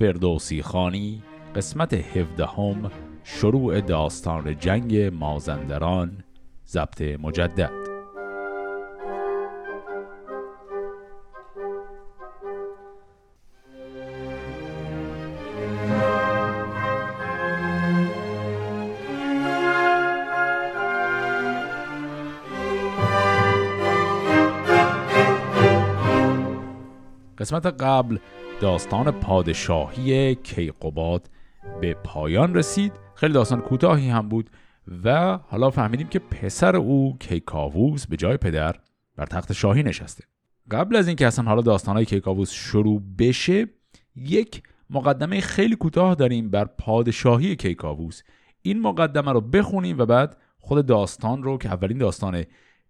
فردوسی خانی قسمت هفدهم شروع داستان جنگ مازندران ضبط مجدد. قسمت قبل داستان پادشاهی کیقوباد به پایان رسید. خیلی داستان کوتاهی هم بود و حالا فهمیدیم که پسر او کیکاووس به جای پدر بر تخت شاهی نشسته. قبل از اینکه اصلا حالا داستانهای کیکاووس شروع بشه یک مقدمه خیلی کوتاه داریم بر پادشاهی کیکاووس. این مقدمه رو بخونیم و بعد خود داستان رو که اولین داستان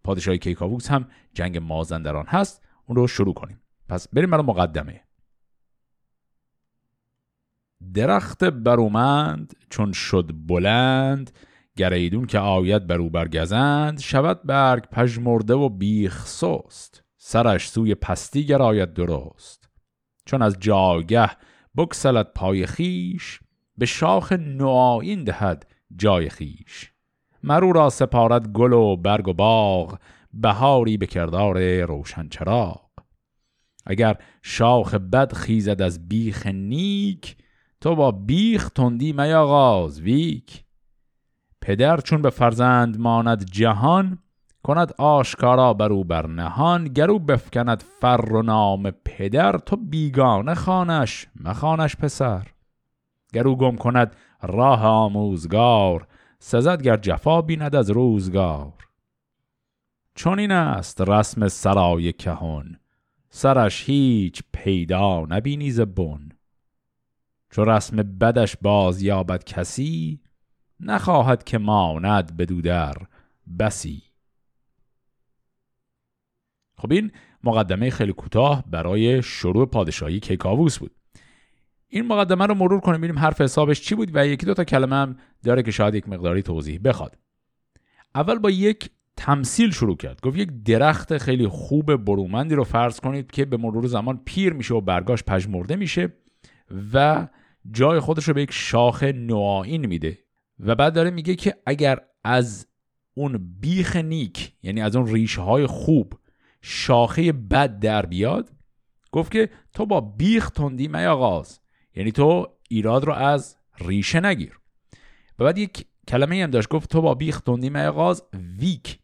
پادشاهی کیکاووس هم جنگ مازندران هست اون رو شروع کنیم. پس بریم برای مقدمه. درخت برومند چون شد بلند گریدون که آید برو برگزند شود برگ پژمرده و بیخ سست. سرش سوی پستی گراید درست. چون از جاگه بکسلت پای خیش به شاخ نوآیین دهد جای خیش مرو را سپارت گل و برگ و باغ بهاری به کردار روشن چراغ. اگر شاخ بد خیزد از بیخ نیک تو با بیخ تندی میاغاز ویک. پدر چون به فرزند ماند جهان کند آشکارا برو بر نهان. گرو بفکند فر و نام پدر تو بیگانه خانش مخانش پسر. گرو گم کند راه آموزگار سزد گر جفا بیند از روزگار. چون این است رسم سرای کهون سرش هیچ پیدا نبینی بن. چو رسم بدش باز یابد کسی نخواهد که ماند بدو در بسی. خب این مقدمه خیلی کوتاه برای شروع پادشاهی کیکاووس بود. این مقدمه رو مرور کنیم ببینیم حرف حسابش چی بود و یکی دو تا کلمه هم داره که شاید یک مقداری توضیح بخواد. اول با یک تمثیل شروع کرد. گفت یک درخت خیلی خوب برومندی رو فرض کنید که به مرور زمان پیر میشه و برگاش پژمرده میشه و جای خودش رو به یک شاخ نوآین میده و بعد داره میگه که اگر از اون بیخ نیک یعنی از اون ریشه های خوب شاخه بد در بیاد گفت که تو با بیخ تندی میاغاز یعنی تو ایراد رو از ریشه نگیر. و بعد یک کلمه هم داشت گفت تو با بیخ تندی میاغاز ویک.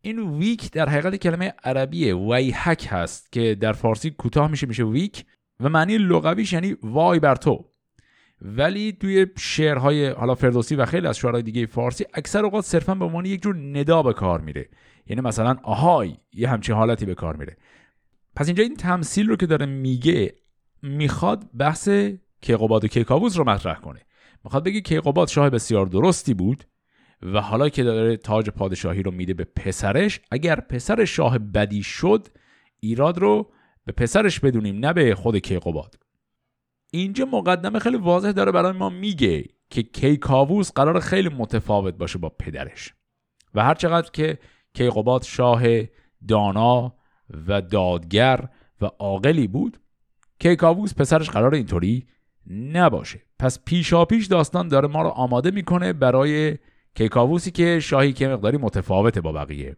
این ویک در حقیقت کلمه عربی ویحک هست که در فارسی کوتاه میشه میشه ویک و معنی لغویش یعنی وای بر تو. ولی توی شعرهای حالا فردوسی و خیلی از شعرهای دیگه فارسی اکثر اوقات صرفا به عنوان یک جور ندا به کار میره. یعنی مثلا آهای یه همچین حالتی به کار میره. پس اینجا این تمثیل رو که داره میگه می‌خواد بحث کیقوباد و کیکاووس رو مطرح کنه. می‌خواد بگه کیقوباد شاه بسیار درستی بود و حالا که داره تاج پادشاهی رو میده به پسرش اگر پسر شاه بدی شد ایراد رو به پسرش بدونیم نه به خود کیقوباد. اینجا مقدمه خیلی واضح داره برای ما میگه که کیکاووس قرار خیلی متفاوت باشه با پدرش. و هرچقدر که کیقوباد شاه دانا و دادگر و عاقلی بود کیکاووس پسرش قرار اینطوری نباشه. پس پیشا پیش داستان داره ما رو آماده می‌کنه برای کیکاووسی که شاهی که مقداری متفاوته با بقیه.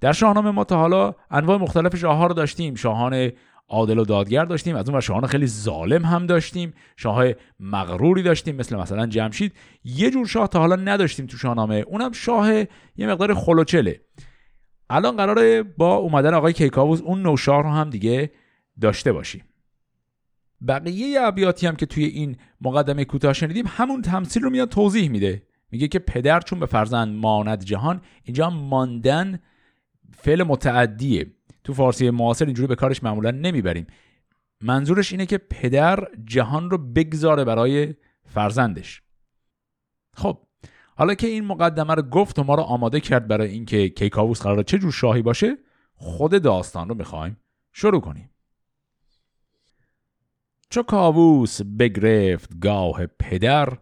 در شاهنامه ما تا حالا انواع مختلف شاهها رو داشتیم. شاهان عادل و دادگر داشتیم از اون و شاهان خیلی ظالم هم داشتیم شاه مغروری داشتیم مثل مثلا جمشید. یه جور شاه تا حالا نداشتیم تو شاهنامه اونم شاه یه مقدار خلوچله. الان قراره با اومدن آقای کیکاووس اون نو شاه رو هم دیگه داشته باشیم. بقیه ابیاتی هم که توی این مقدمه کوتاه شنیدیم همون تمثیل رو میاد توضیح میده. میگه که پدر چون به فرزند ماند جهان اینجا ماندن فعل متعدیه. تو فارسی معاصر اینجوری به کارش معمولا نمی‌بریم. منظورش اینه که پدر جهان رو بگذاره برای فرزندش. خب حالا که این مقدمه رو گفت و ما رو آماده کرد برای اینکه کیکاووس قرار چه جور شاهی باشه خود داستان رو می‌خوایم شروع کنیم. چو کاووس بگرفت گاه پدر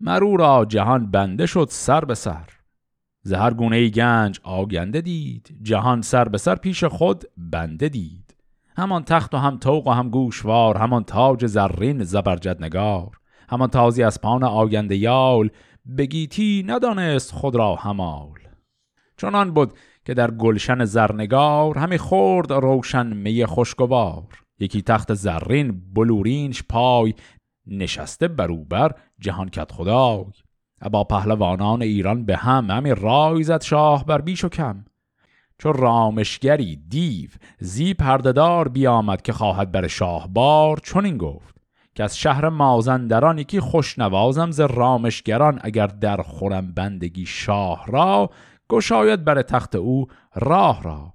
مرو را جهان بنده شد سر به سر. زهر گونه گنج آگنده دید جهان سر به سر پیش خود بنده دید. همان تخت و هم توق و هم گوشوار همان تاج زرین زبرجد نگار همان تازی از پان آینده یال بگیتی ندانست خود را همال. چنان بود که در گلشن زرنگار همی خورد روشن می خوشگوار. یکی تخت زرین بلورینش پای نشسته بروبر جهان کت خدای با پهلوانان ایران به هم همی رای زد شاه بر بیش و کم. چو رامشگری دیو زی پردهدار بیامد که خواهد بر شاه بار چون این گفت. که از شهر مازندران یکی خوشنوازم ز رامشگران اگر در خورم بندگی شاه را گشاید بر تخت او راه را.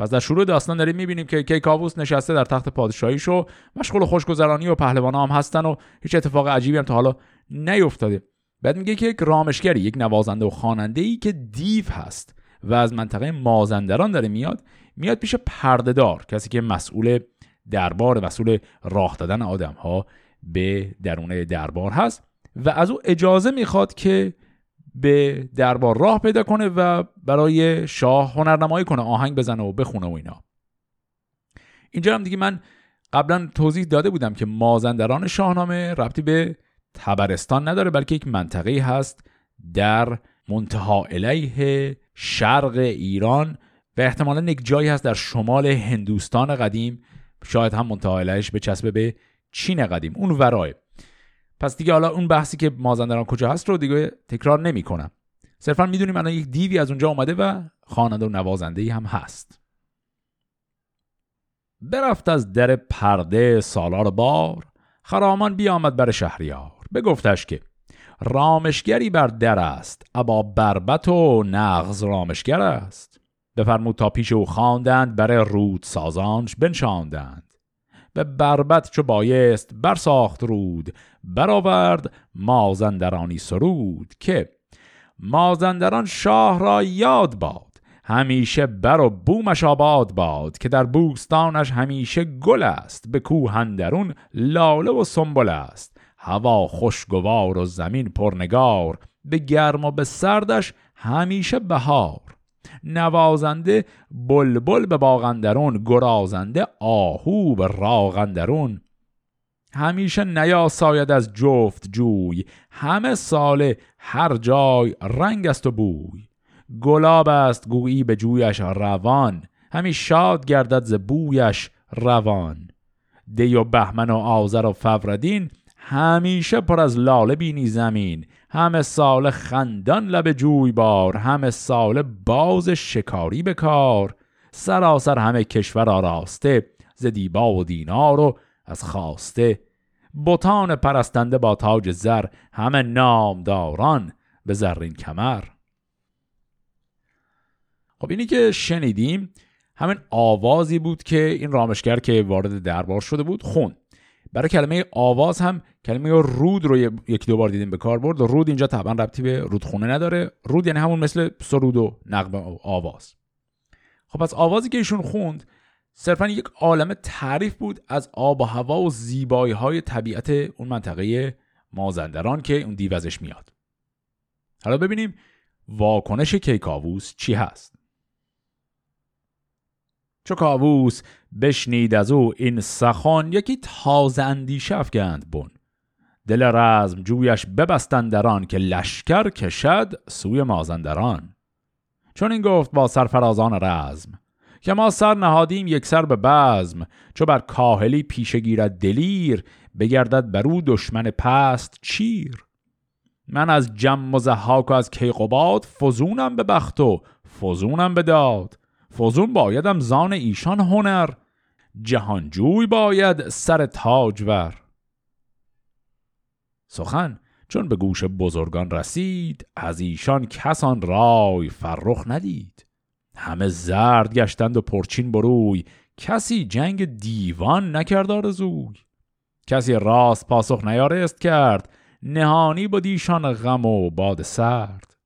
پس در شروع داستان داریم می‌بینیم که کیکاووس نشسته در تخت پادشاهیش و مشغول خوشگذرانی و پهلوان هم هستن و هیچ اتفاق عجیبی هم تا حالا نیفتاده. بعد میگه که یک رامشگری یک نوازنده و خواننده ای که دیو هست و از منطقه مازندران داره میاد میاد پیش پردهدار کسی که مسئول دربار مسئول راه دادن آدم ها به درون دربار هست و از او اجازه می‌خواد که به دربار راه پیدا کنه و برای شاه هنرنمایی کنه آهنگ بزنه و بخونه و اینا. اینجا هم دیگه من قبلا توضیح داده بودم که مازندران شاهنامه ربطی به تبرستان نداره بلکه یک منطقه هست در منتها علیه شرق ایران و احتمالا یک جایی هست در شمال هندوستان قدیم. شاید هم منتها علیهش بچسبه به چین قدیم. اون ورای پس دیگه حالا اون بحثی که مازندران کجا هست رو دیگه تکرار نمی کنم صرفا می‌دونیم الان یک دیوی از اونجا آمده و خواننده و نوازنده ای هم هست. برفت از در پرده سالار بار خرامان بیامد بر شهریار. بگفتش که رامشگری بر در است ابا بربت و نغز رامشگر است. بفرمود تا پیش او خواندند بر رود سازانش بنشاندند. به بربت چو بایست برساخت رود. برآورد مازندرانی سرود که مازندران شاه را یاد باد. همیشه بر و بومش آباد باد که در بوستانش همیشه گل است. به کوهندرون لاله و سنبل است. هوا خوشگوار و زمین پرنگار. به گرم و به سردش همیشه بهار. نوازنده بلبل به باغندرون گرازنده آهو به راغندرون. همیشه نیاساید از جفت جوی همه ساله هر جای رنگ است و بوی. گلاب است گویی به جویش روان همی شاد گردد ز بویش روان. دی و بهمن و آذر و فوردین همیشه پر از لاله بینی زمین همه سال خندان لب جوی بار همه سال باز شکاری به کار. سراسر همه کشور آراسته ز دیبا و دینار و از خواسته. بتان پرستنده با تاج زر همه نامداران به زرین کمر. خب اینی که شنیدیم همین آوازی بود که این رامشگر که وارد دربار شده بود خون. برای کلمه آواز هم کلمه رود رو یک دو بار دیدیم به کار برد. رود اینجا طبعا ربطی به رودخونه نداره. رود یعنی همون مثل سرود و نقب و آواز. خب از آوازی که ایشون خوند صرفا یک عالم تعریف بود از آب و هوا و زیبایی های طبیعت اون منطقه مازندران که اون دیو ازش میاد. حالا ببینیم واکنش کیکاووس چی هست. چو کاووس بشنید از او این سخن یکی تازه اندیشه افگند بون دل رزم جویش ببستندران که لشکر کشد سوی مازندران. چون این گفت با سرفرازان رزم که ما سر نهادیم یک سر به بزم چو بر کاهلی پیشه گیرد دلیر بگردد بر او دشمن پست چیر. من از جم و زحاک و از کیقوباد فزونم به بخت و فزونم به داد. فزون بایدم زان ایشان هنر جهانجوی باید سر تاجور سخن چون به گوش بزرگان رسید از ایشان کسان رای فرخ ندید. همه زرد گشتند و پرچین بروی کسی جنگ دیوان نکرد آرزوی. کسی راست پاسخ نیارست کرد نهانی با دیشان غم و باد سرد.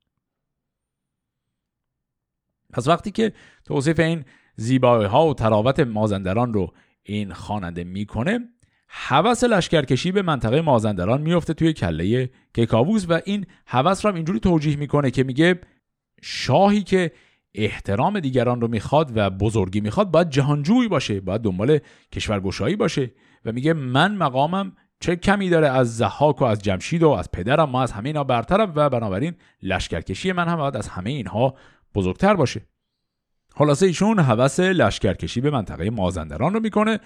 پس وقتی که توصیف این زیبایی ها و تراوت مازندران رو این خواننده می‌کنه. هوس لشکرکشی به منطقه مازندران میفته توی کله کیکاووس و این هوس رو هم اینجوری توجیه می‌کنه که میگه شاهی که احترام دیگران رو می‌خواد و بزرگی می‌خواد باید جهانجوی باشه باید دنبال کشورگشایی باشه و میگه من مقامم چه کمی داره از زحاک و از جمشید و از پدرم ما از همه اینا برترم و بنابراین لشکرکشی من هم باید از همه اینها بزرگتر باشه. خلاصه ایشون هوس لشکرکشی به منطقه مازندران رو می‌کنه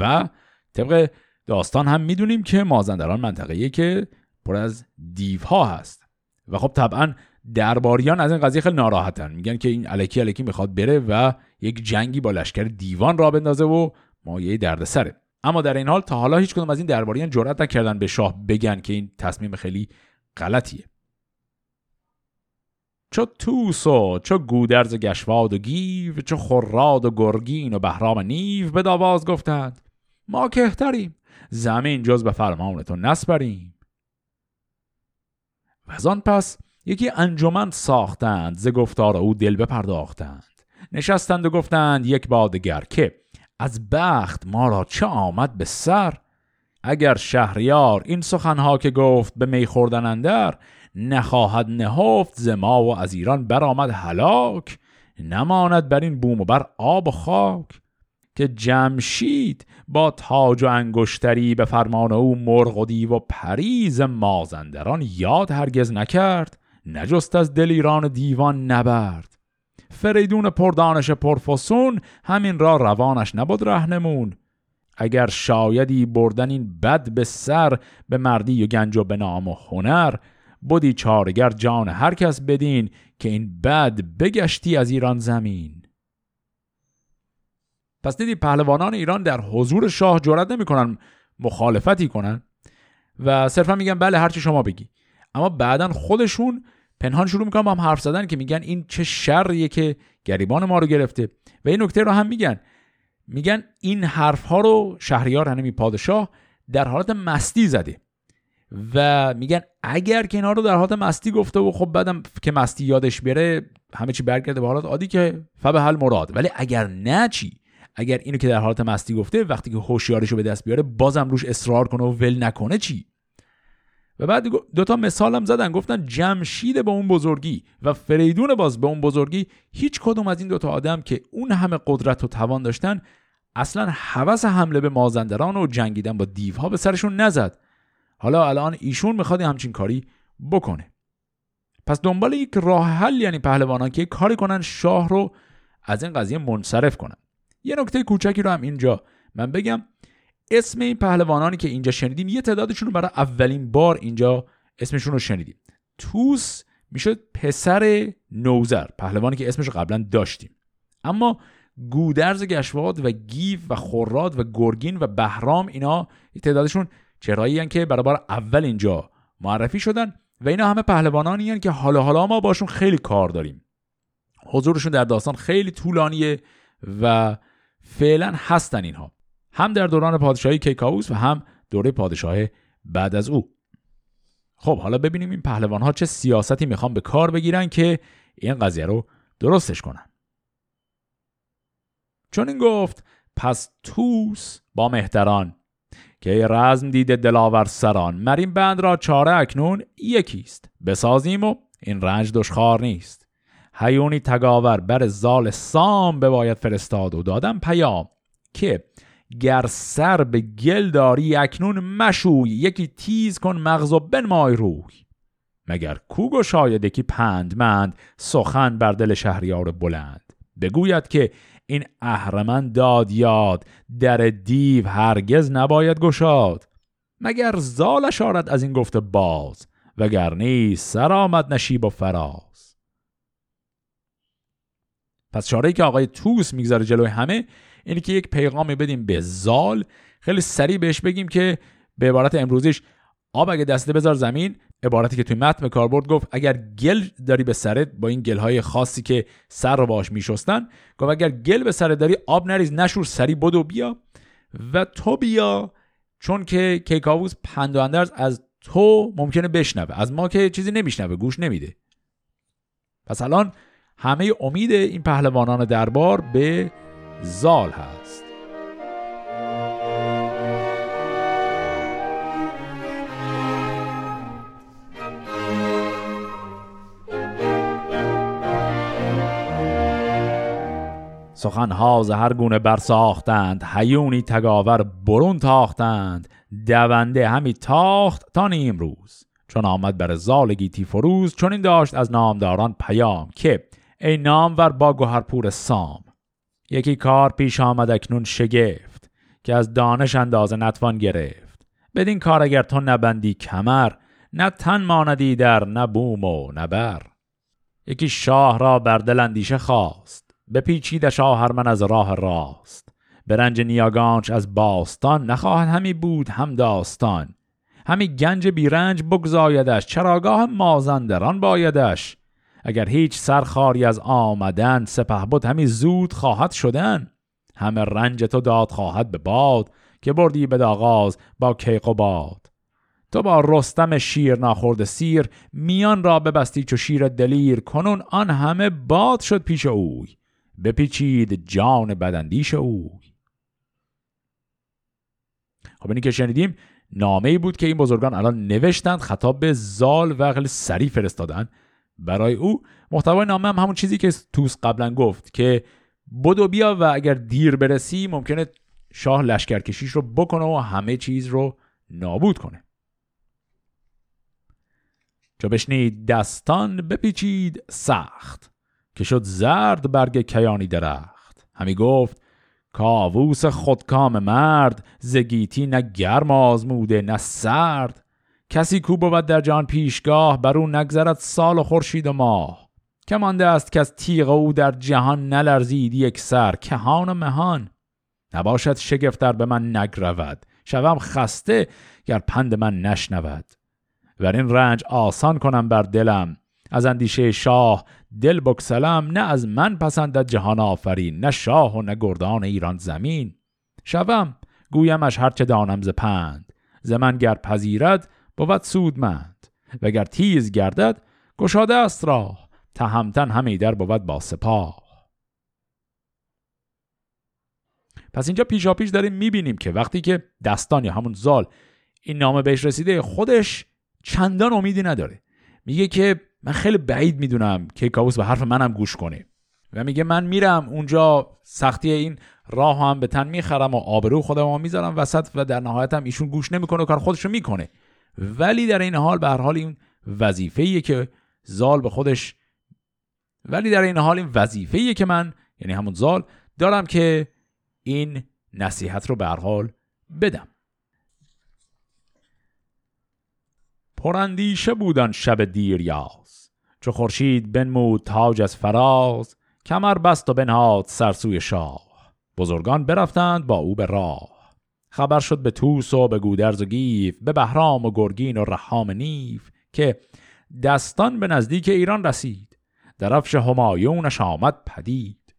و طبق داستان هم می‌دونیم که مازندران منطقه‌ایه که پر از دیوها هست. و خب طبعا درباریان از این قضیه خیلی ناراحتن. میگن که این الکی الکی می‌خواد بره و یک جنگی با لشکر دیوان را بندازه و مایه دردسره. اما در این حال تا حالا هیچ کدوم از این درباریان جرأت نکردن به شاه بگن که این تصمیم خیلی غلطیه. چو توس و چو گودرز گشواد و گیو چو خراد و گرگین و بهرام نیو به داواز گفتند. ما کهتریم زمین جز به فرمان تو نسپریم. و از آن پس یکی انجمن ساختند ز گفتار او دل بپرداختند. نشستند و گفتند یک بادگر که از بخت ما را چه آمد به سر؟ اگر شهریار این سخنها که گفت به می خوردن اندر نخواهد نهفت ز ما و از ایران برآمد هلاک نماند بر این بوم و بر آب و خاک. که جمشید با تاج و انگشتری به فرمان او مرغ و دیو و پریز مازندران یاد هرگز نکرد نجست از دل ایران دیوان نبرد. فریدون پردانش پرفسون همین را روانش نبود رهنمون. اگر شایدی بردن این بد به سر به مردی و گنج و به نام و هنر بودی چارگر جان هر کس بدین که این بد بگشتی از ایران زمین. پس دیدی پهلوانان ایران در حضور شاه جرأت نمی‌کنن مخالفتی کنن؟ و صرفا میگن بله هرچی شما بگی. اما بعدا خودشون پنهان شروع می‌کنن هم حرف زدن که میگن این چه شریه که گریبان ما رو گرفته. و این نکته رو هم میگن. میگن این حرف ها رو شهریار هنمی پادشاه در حالت مستی زده. و میگن اگر که اینا رو در حالت مستی گفته و خب بعدم که مستی یادش بره همه چی برگرده به حالت عادی که فبه حل مراد. ولی اگر نه چی؟ اگر اینو که در حالت مستی گفته وقتی که هوشیارش رو به دست بیاره بازم روش اصرار کنه و ول نکنه چی؟ و بعد دوتا مثالم زدن. گفتن جمشید به اون بزرگی و فریدون باز به اون بزرگی هیچ کدوم از این دوتا آدم که اون همه قدرت و توان داشتن اصلا حوس حمله به مازندران و جنگیدن با دیوها به سرشون نزد. حالا الان ایشون می‌خواد همچین کاری بکنه. پس دنبال یک راه حل یعنی پهلوانان که کاری کنن شاه رو از این قضیه منصرف کنن. یه نکته کوچکی رو هم اینجا من بگم. اسم این پهلوانانی که اینجا شنیدیم یه تعدادشون رو برای اولین بار اینجا اسمشون رو شنیدیم. توس می‌شد پسر نوزر پهلوانی که اسمش رو قبلا داشتیم. اما گودرز گشواد و گیف و خوراد و گرگین و بهرام اینا تعدادشون چرایی که برای بار اول اینجا معرفی شدن و اینا همه پهلوانانی که حالا حالا ما باشون خیلی کار داریم. حضورشون در داستان خیلی طولانیه و فعلا هستن اینها. هم در دوران پادشاهی کیکاووس و هم دوره پادشاه بعد از او. خب حالا ببینیم این پهلوان ها چه سیاستی می‌خوان به کار بگیرن که این قضیه رو درستش کنن. چون این گفت پس توس با مهتران که رزم دیده دلاور سران. مریم بند را چاره اکنون یکیست. بسازیم و این رنج دشخار نیست. هیونی تگاور بر زال سام بباید فرستاد و دادم پیام که گر سر به گل داری اکنون مشوی یکی تیز کن مغز و بنمای روی. مگر کوگ و شاید یکی پندمند سخن بر دل شهریار بلند. بگوید که این اهرمن داد یاد. در دیو هرگز نباید گشاد. مگر زالش آرد از این گفته باز وگر نیست سر آمد نشیب و فراز. پس چاره که آقای توس می‌گذاره جلوی همه اینه که یک پیغامی بدیم به زال. خیلی سریع بهش بگیم که به عبارت امروزیش آب اگه دسته بذار زمین عبارتی که توی متن کاربرد گفت اگر گل داری به سرت با این گل های خاصی که سر رو باش میشستن گفت اگر گل به سرت داری آب نریز نشور سری بدو بیا. و تو بیا چون که کیکاووس پند و از تو ممکنه بشنوه. از ما که چیزی نمیشنوه گوش نمیده. پس الان همه امید این پهلوانان دربار به زال هست. سخنها ز هر گونه برساختند. هیونی تگاور برون تاختند. دونده همی تاخت تا روز. چون آمد بر زال گیتی فروز چون این داشت از نامداران پیام که ای نامور با گوهرپور سام یکی کار پیش آمد اکنون شگفت که از دانش اندازه نتوان گرفت. بدین کار اگر تو نبندی کمر نه تن ماندی در نه بوم و نه یکی شاه را بر دل اندیشه خواست. بپیچیدش من از راه راست. به رنج نیاگانچ از باستان نخواهد همی بود هم داستان. همی گنج بیرنج بگذایدش چراگاه مازندران بایدش. اگر هیچ سرخاری از آمدن سپه بود همی زود خواهد شدن. همه رنج تو داد خواهد به باد که بردی به آغاز با کیق و باد. تو با رستم شیر ناخورد سیر میان را ببستی چو شیر دلیر کنون آن همه باد شد پیش اوی. بپیچید جان بدندیش اوی خب اینی که شنیدیم نامه ای بود که این بزرگان الان نوشتند خطاب به زال و خیلی سریع فرستادن. برای او محتوای نامه هم همون چیزی که توس قبلا گفت که بدو بیا و اگر دیر برسی ممکنه شاه لشکرکشیش رو بکنه و همه چیز رو نابود کنه. چو بشنید دستان بپیچید سخت. که شد زرد برگ کیانی درخت. همی گفت کاووس خودکام مرد زگیتی نه گرم آزموده نه سرد. کسی کو بود در جان پیشگاه بر او نگذرد سال و خورشید و ماه. که مانده است که از تیغ او در جهان نلرزید یک سر کهان و مهان. نباشد شگفتر به من نگرود. شوم خسته گر پند من نشنود. ور این رنج آسان کنم بر دلم. از اندیشه شاه دل بکسلم نه از من پسندد جهان آفرین نه شاه و نه گردان ایران زمین. شوم گویمش هرچه دانم ز پند. ز من گر پذیرد بود سودمند. وگر تیز گردد گشاده است راه. تهمتن همی در بود با سپاه. پس اینجا پیشا پیش داریم می‌بینیم که وقتی که دستان یا همون زال این نامه بهش رسیده خودش چندان امیدی نداره. میگه که من خیلی بعید می‌دونم که کابوس به حرف منم گوش کنه. و میگه من میرم اونجا سختی این راه هم به تن می‌خرم و آبرو خودم هم می‌ذارم وسط و در نهایت هم ایشون گوش نمی‌کنه و کار خودش رو می‌کنه. ولی در این حال به هر حال این وظیفه‌ایه که زال به خودش ولی در این حال این وظیفه‌ایه که من یعنی همون زال دارم که این نصیحت رو به هر حال بدم. پراندیشه بودن شب دیر یاز چو خورشید بنمود تاج از فراز کمر بست و بنهاد سرسوی شاه. بزرگان برفتند با او به راه. خبر شد به توس و به گودرز و گیف به بهرام و گرگین و رحام نیف که دستان به نزدیک ایران رسید. درفش همایونش آمد پدید.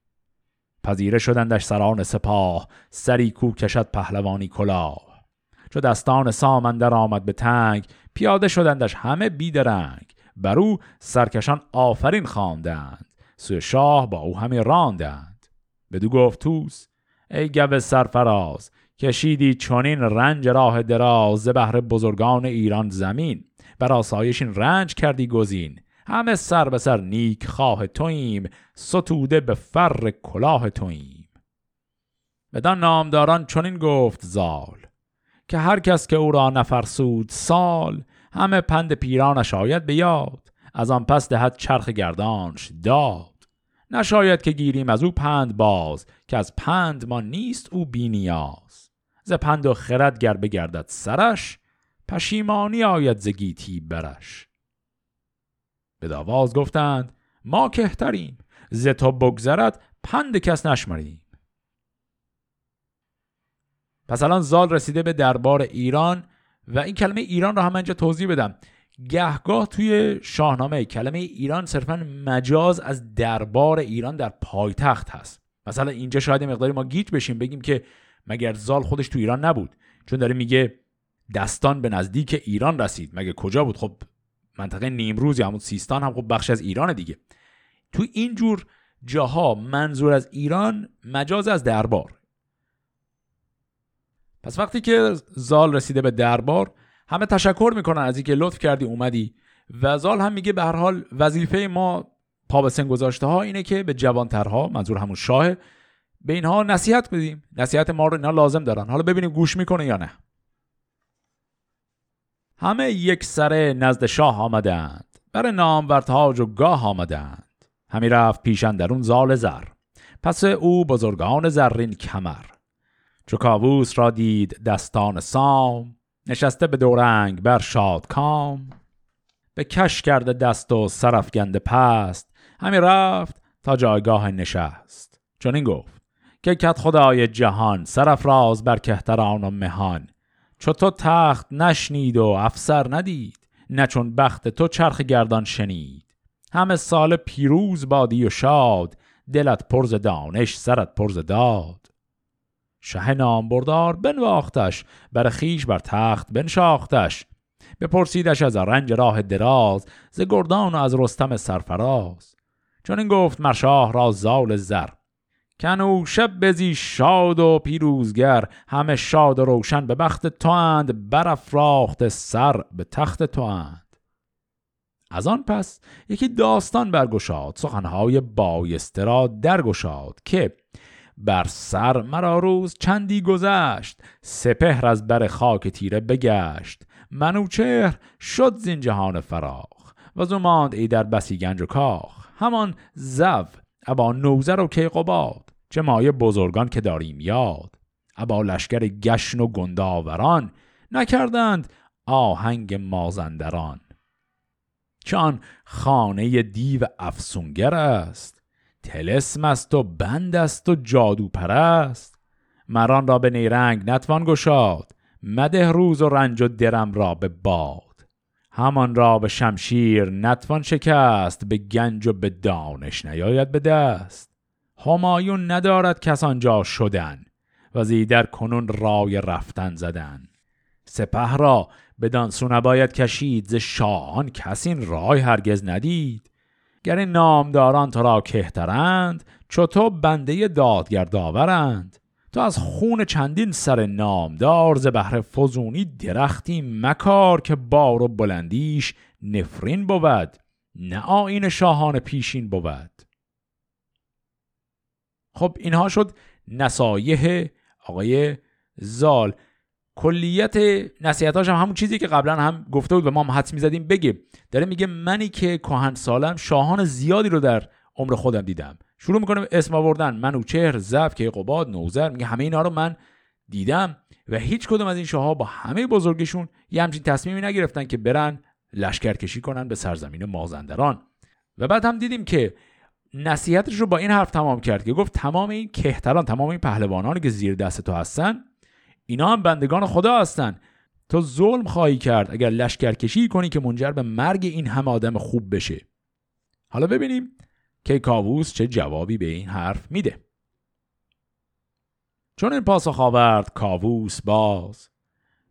پذیره شدندش سران سپاه سری کو کشد پهلوانی کلاه. چو دستان سامندر آمد به تنگ پیاده شدندش همه بیدرنگ. بر او سرکشان آفرین خواندند. سوی شاه با او همه راندند. بدو گفت توس ای گو سرفراز کشیدی چنین رنج راه دراز بهر بزرگان ایران زمین. بر آسایش این رنج کردی گزین. همه سر به سر نیک خواه توییم ستوده به فر کلاه توییم. بدان نامداران چنین گفت زال که هر کس که او را نفرسود سال همه پند پیرانش آید به یاد از آن پس دهد چرخ گردانش داد. نشاید که گیریم از او پند باز که از پند ما نیست او بینیاز ز پند و خرد گر بگردد سرش پشیمانی آید ز گیتی برش. به داواز گفتند ما کهتریم ز تو بگذرد پند کس نشمریم. پس الان زال رسیده به دربار ایران و این کلمه ایران رو هم اینجا توضیح بدم. گهگاه توی شاهنامه کلمه ایران صرفا مجاز از دربار ایران در پایتخت هست. مثلا اینجا شاید مقداری ما گیج بشیم بگیم که مگر زال خودش تو ایران نبود. چون داره میگه دستان به نزدیک ایران رسید. مگه کجا بود؟ خب منطقه نیمروز یا همون سیستان هم خب بخش از ایران دیگه. تو این جور جاها منظور از ایران مجاز از دربار. پس وقتی که زال رسیده به دربار همه تشکر می‌کنن از اینکه لطف کردی اومدی. و زال هم میگه به هر حال وظیفه ما پا به سن گذاشته ها اینه که به جوانترها منظور همون شاه به اینها نصیحت بدیم. نصیحت ما رو اینا لازم دارن. حالا ببینیم گوش می‌کنه یا نه. همه یک سره نزد شاه آمدند. بر نام ور تاج و گاه آمدند. همی رفت پیشن درون زال زر. پس او بزرگان زرین کمر. چو کاووس را دید دستان سام نشسته به دورنگ بر شاد کام. به کش کرده دست و سرفگنده پست همی رفت تا جایگاه نشست. چون این گفت که کت خدای جهان سرفراز بر کهتران و مهان. چو تو تخت نشنید و افسر ندید نه چون بخت تو چرخ گردان شنید. همه سال پیروز بادی و شاد دلت پرز دانش سرت پرز داد. شه نامبردار بنواختش بر خیش بر تخت بنشاختش. بپرسیدش از رنج راه دراز ز گردان و از رستم سرفراز. چون این گفت مرشاه را زال زر کنو شب بزی شاد و پیروزگر همه شاد و روشن به بخت تو اند برافراخت سر به تخت تو اند از آن پس یکی داستان برگشاد سخنهای بایسته را درگشاد که بر سر مرا روز چندی گذشت سپهر از بر خاک تیره بگشت. منوچهر شد زین جهان فراخ و زماند ای در بسی گنج و کاخ. همان زو ابا نوزر و کیقباد چه مایه بزرگان که داریم یاد. ابا لشکر گشن و گنداوران نکردند آهنگ مازندران. چون خانه دیو افسونگر است تلسم است و بند است و جادو پرست مران را به نیرنگ نتوان گشاد. مده روز و رنج و درم را به باد. همان را به شمشیر نتوان شکست. به گنج و به دانش نیاید به دست. همایون ندارد کس آنجا شدن و زیدر کنون رای رفتن زدن. سپه را به دانسو نباید کشید ز شاهان کسی این رای هرگز ندید. گر نامداران تو را کهترند چو تو بنده دادگر داورند. تو از خون چندین سر نامدار ز بهر فزونی درختی مکار که بار و بلندیش نفرین بود نه آین شاهان پیشین بود. خب اینها شد نصایح آقای زال. کلیت نصیحتاش هم همون چیزی که قبلا هم گفته بود و ما هم حدس می‌زدیم. بگه داره میگه منی که کهن سالم شاهان زیادی رو در عمر خودم دیدم. شروع می‌کنه اسم آوردن. منوچهر زف که قباد نوزر. میگه همه اینا رو من دیدم و هیچ کدوم از این شاهها با همه بزرگشون یه همچین تصمیمی نگرفتن که برن لشکرکشی کنن به سرزمین مازندران. و بعد هم دیدیم که نصیحتش رو با این حرف تمام کرد که گفت تمام این کهتران تمام این پهلوانانی که زیر دست تو هستن اینا هم بندگان خدا هستن. تو ظلم خواهی کرد اگر لشکرکشی کنی که منجر به مرگ این همه آدم خوب بشه. حالا ببینیم که کاووس چه جوابی به این حرف میده. چون این پاسخ آورد کاووس باز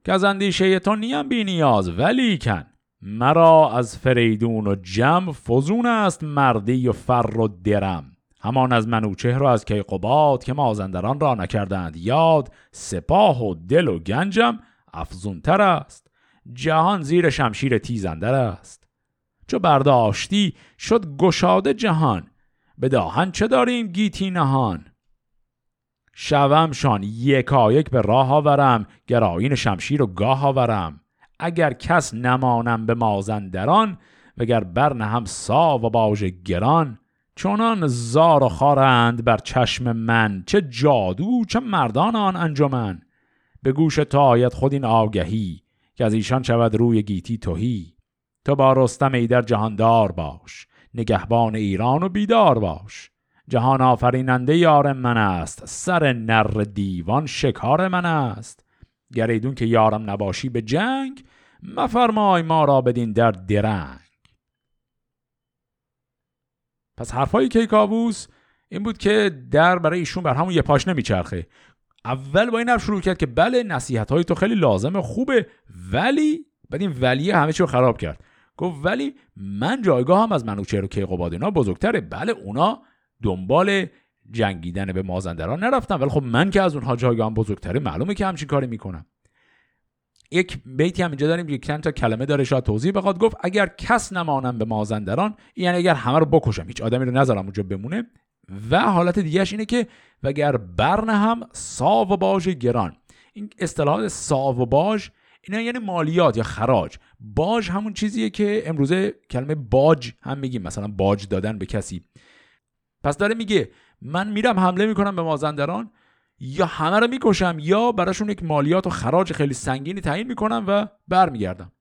که از اندیشه تو نیم بی نیاز ولی کن مرا از فریدون و جم فزون است مردی و فر و درم. همان از منوچه را از کیقباد که مازندران را نکردند یاد سپاه و دل و گنجم افزونتر است. جهان زیر شمشیر تیزندر است. چو برداشتی شد گشاده جهان. به داهن چه داریم گیتی نهان؟ شومشان یکایک به راه آورم گراین شمشیر و گاه آورم. اگر کس نمانم به مازندران وگر برنهم سا و باژ گران چونان زار و خارند بر چشم من چه جادو چه مردان آن انجمن. به گوش تو آید خود این آگهی که از ایشان شود روی گیتی توهی تو با رستم ایدر جهاندار باش نگهبان ایران و بیدار باش. جهان آفریننده یار من است سر نر دیوان شکار من است. گریدون که یارم نباشی به جنگ مفرمای ما را بدین در درنگ. پس حرفای کیکاووس این بود که در برای ایشون بر همون یه پاش نمیچرخه. اول با این حرف شروع کرد که بله نصیحت های تو خیلی لازمه خوبه ولی بعد این ولیه همه چی رو خراب کرد. گفت ولی من جایگاه هم از منوچهر و کیقوباد اینا بزرگتره. بله اونا دنبال جنگیدن به مازندران نرفتم ولی خب من که از اونها جایگاه هم بزرگتره معلومه که همچین کاری می‌کنم. یک بیتی هم اینجا داریم یک چند تا کلمه داره شاید توضیح بخواد. گفت اگر کس نمانم به مازندران یعنی اگر همه رو بکشم هیچ آدمی رو نذارم اونجا بمونه. و حالت دیگهش اینه که وگر برن هم ساو و باج گران. این اصطلاحات ساو و باج اینا یعنی مالیات یا خراج. باج همون چیزیه که امروزه کلمه باج هم میگیم. مثلا باج دادن به کسی. پس داره میگه من میرم حمله می‌کنم به مازندران. یا همه رو می‌کشم یا براشون یک مالیات و خراج خیلی سنگینی تعیین می‌کنم و برمیگردم.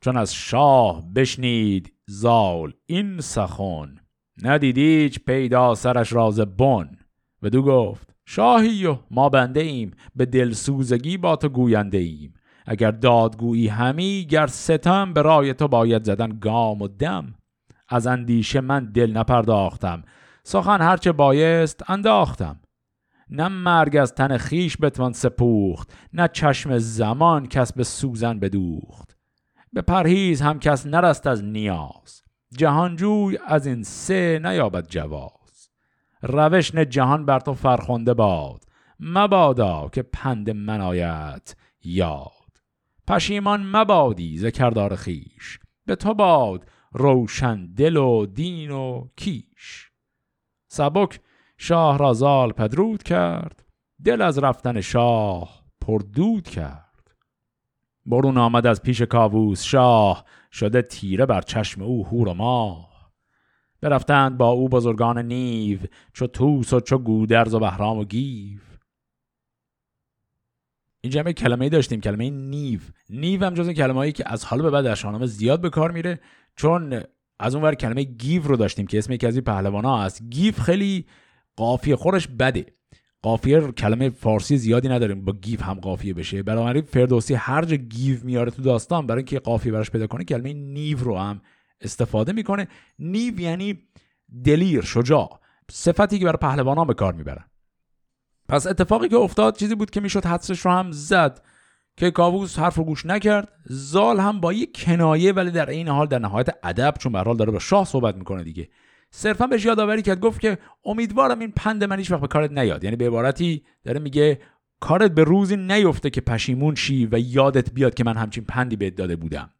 چون از شاه بشنید زال این سخن. ندیدیچ پیدا سرش راز بن. دو گفت شاهی و ما بنده ایم به دلسوزگی با تو گوینده ایم اگر دادگویی همی گر ستم به رای تو باید زدن گام و دم. از اندیشه من دل نپرداختم. سخن هرچه بایست انداختم. نه مرگ از تن خیش بتوان سپوخت نه چشم زمان کس به سوزن بدوخت. به پرهیز هم کس نرست از نیاز جهانجوی از این سه نیابد جواز. روشن جهان بر تو فرخنده باد مبادا که پند منایت یاد. پشیمان مبادی ز کردار خیش به تو باد روشن دل و دین و کیش. سبک شاه را زال پدرود کرد دل از رفتن شاه پردود کرد. برون آمد از پیش کاووس شاه شده تیره بر چشم او هور و ماه. برفتند با او بزرگان نیو چو توس و چو گودرز و بهرام و گیو. اینجا همه کلمه داشتیم کلمه نیو. نیو هم جز کلمه که از حال به بعد در شاهنامه زیاد به کار میره چون از اون ور کلمه گیو رو داشتیم که اسم یکی از این هست. گیو خیلی قافیه خورش بده. قافیه کلمه فارسی زیادی نداریم با گیو هم قافیه بشه. بنابراین فردوسی هر جا گیو میاره تو داستان برای اینکه قافیه براش پیدا کنه کلمه نیو رو هم استفاده می‌کنه. نیو یعنی دلیر شجاع. صفتی که برای پهلوانان به کار می‌برن. پس اتفاقی که افتاد چیزی بود که می‌شد حدسش رو هم زد. که کاووس حرف رو گوش نکرد. زال هم با یک کنایه ولی در این حال در نهایت ادب چون به حال داره با شاه صحبت می‌کنه دیگه. صرفا بهش یادآوری کرد گفت که امیدوارم این پند من هیچ وقت به کارت نیاد. یعنی به عبارتی داره میگه کارت به روزی نیفته که پشیمون شی و یادت بیاد که من همچین پندی بهت داده بودم.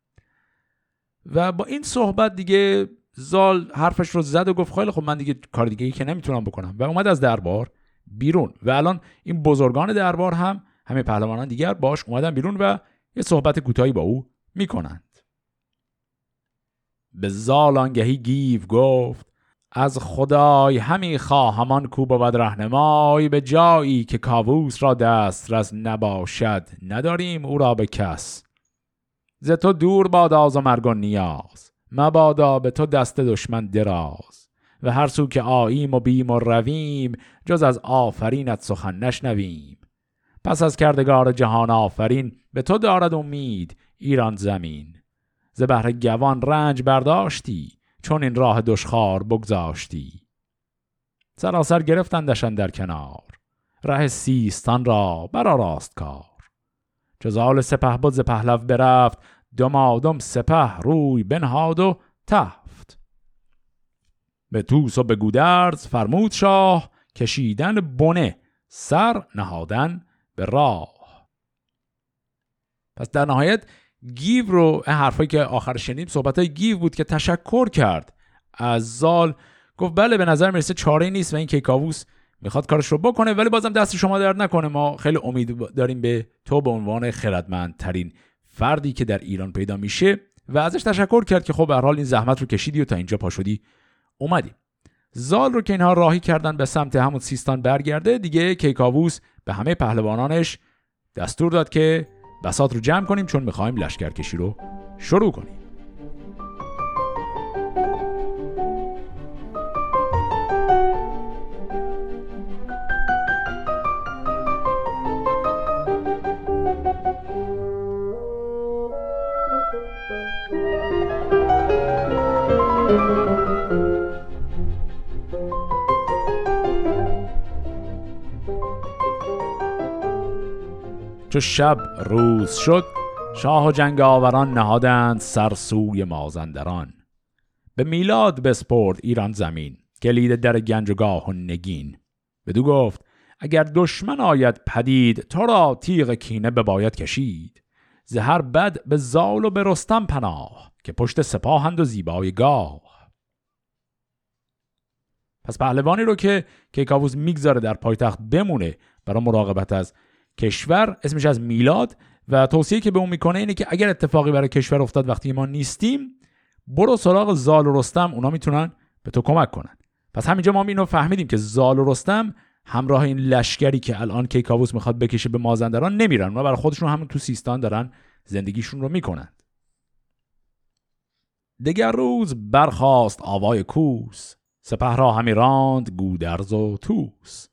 و با این صحبت دیگه زال حرفش رو زد و گفت خیلی خب من دیگه کار دیگه ای که نمی‌تونم بکنم. و اومد از دربار بیرون. و الان این بزرگان دربار هم همه پهلوانان دیگر باش اومدن بیرون و یه صحبت کوتاهی با او می‌کنند. به زال آنگهی گیو گفت از خدای همی خواهمان کو بود رهنمای به جایی که کاووس را دست رس نباشد نداریم او را به کس. ز تو دور باد آز و مرگ و نیاز مبادا به تو دست دشمن دراز. و هر سو که آییم و بیم و رویم جز از آفرینت سخن نشنویم. پس از کردگار جهان آفرین به تو دارد امید ایران زمین. ز بهر گوان رنج برداشتی چون این راه دشخار بگذاشتی. سراسر گرفتندشن در کنار ره سیستان را برا راست کار. جزال سپه بود ز پهلو برفت دمادم سپه روی بنهاد و تفت. به توس و به گودرز فرمود شاه کشیدن بنه سر نهادن به راه. پس در نهایت گیو رو این حرفایی که آخر شنید صحبت های گیو بود که تشکر کرد از زال. گفت بله به نظر می‌رسه چاره نیست و این کیکاووس می‌خواد کارش رو بکنه ولی بازم دست شما درد نکنه. ما خیلی امید داریم به تو به عنوان خردمندترین فردی که در ایران پیدا میشه. و ازش تشکر کرد که خب به حال این زحمت رو کشیدی و تا اینجا پاشدی اومدی زال رو که اینها راهی کردن به سمت همون سیستان برگرده. دیگه کیکاووس به همه پهلوانانش دستور داد که بسات رو جمع کنیم چون می‌خوایم لشکرکشی رو شروع کنیم. چو شب روز شد شاه و جنگ آوران نهادند سرسوی مازندران. به میلاد بسپرد ایران زمین کلید در گنج و نگین. بدو گفت اگر دشمن آید پدید تو را تیغ کینه به باید کشید. زهر بد به زال و به رستم پناه که پشت سپاهند و زیبای گاه. پس پهلوانی رو که کیکاووس می‌گذاره در پایتخت بمونه برای مراقبت از کشور اسمش از میلاد و توصیه که به اون می‌کنه اینه که اگر اتفاقی برای کشور افتاد وقتی ما نیستیم برو سراغ زال و رستم اونا می‌تونن به تو کمک کنن. پس همینجا ما اینو فهمیدیم که زال و رستم همراه این لشکری که الان کیکاووس می‌خواد بکشه به مازندران نمیرن. اونا برای خودشون همون تو سیستان دارن زندگیشون رو می‌کنن. دگر روز برخاست آوای کوس. سپه را همی راند گودرز و توس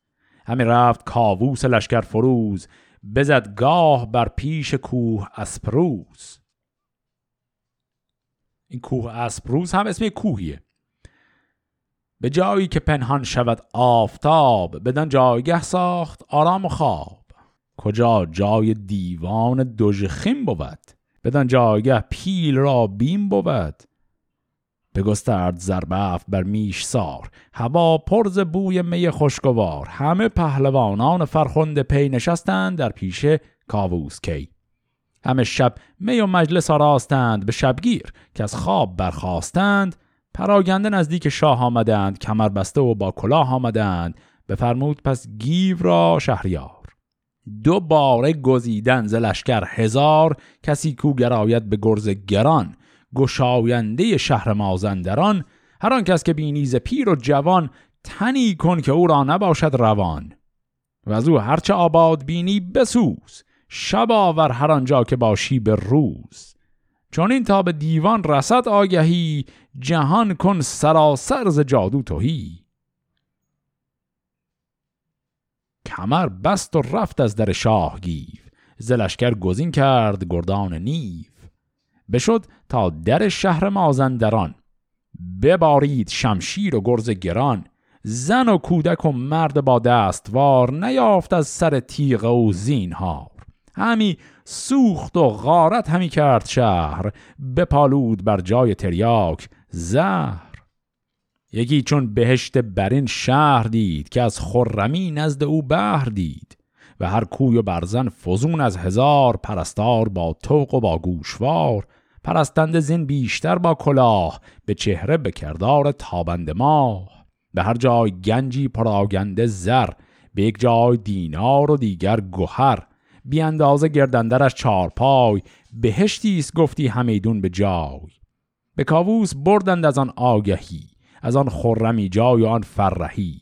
همی رفت کاووس لشکر فروز بزد گاه بر پیش کوه اسپروز. این کوه اسپروز هم اسم کوهیه. به جایی که پنهان شود آفتاب بدن جایگه ساخت آرام و خواب. کجا جای دیوان دژخیم بود بدن جایگه پیل را بیم بود. بگسترد زربفت بر میش سار. هوا پرز بوی می خوشگوار همه پهلوانان فرخنده پی نشستند در پیش کاووس کی. همه شب می و مجلس آراستند به شبگیر که از خواب برخواستند پراگنده نزدیک شاه آمدند کمر بسته و با کلاه آمدند. بفرمود پس گیو را شهریار. دو باره گزیدن ز لشکر هزار. کسی کو گراید به گرز گران. گشاینده شهر مازندران هر آن کس که بینی پیر و جوان تنی کن که او را نباشد روان. و از او هرچه آباد بینی بسوز. شب آور هر آنجا که باشی به روز. چون این تا به دیوان رسد آگهی. جهان کن سراسر ز جادو توهی کمر بست و رفت از در شاه گیو زلشکر گزین کرد گردان نیو. بشد تا در شهر مازندران ببارید شمشیر و گرز گران زن و کودک و مرد با دستوار نیافت از سر تیغ و زینهار. همی سوخت و غارت همی کرد شهر بپالود بر جای تریاک زهر. یکی چون بهشت برین شهر دید که از خرمی نزد او بهر دید. و هر کوی و برزن فزون از هزار پرستار با توق و با گوشوار پرستند زین بیشتر با کلاه به چهره به کردار تابند ماه. به هر جای گنجی پراگنده زر به یک جای دینار و دیگر گوهر بی اندازه گردندرش چارپای بهشتی است گفتی همیدون به جای. به کاووس بردند از آن آگهی از آن خرمی جای و آن فرهی.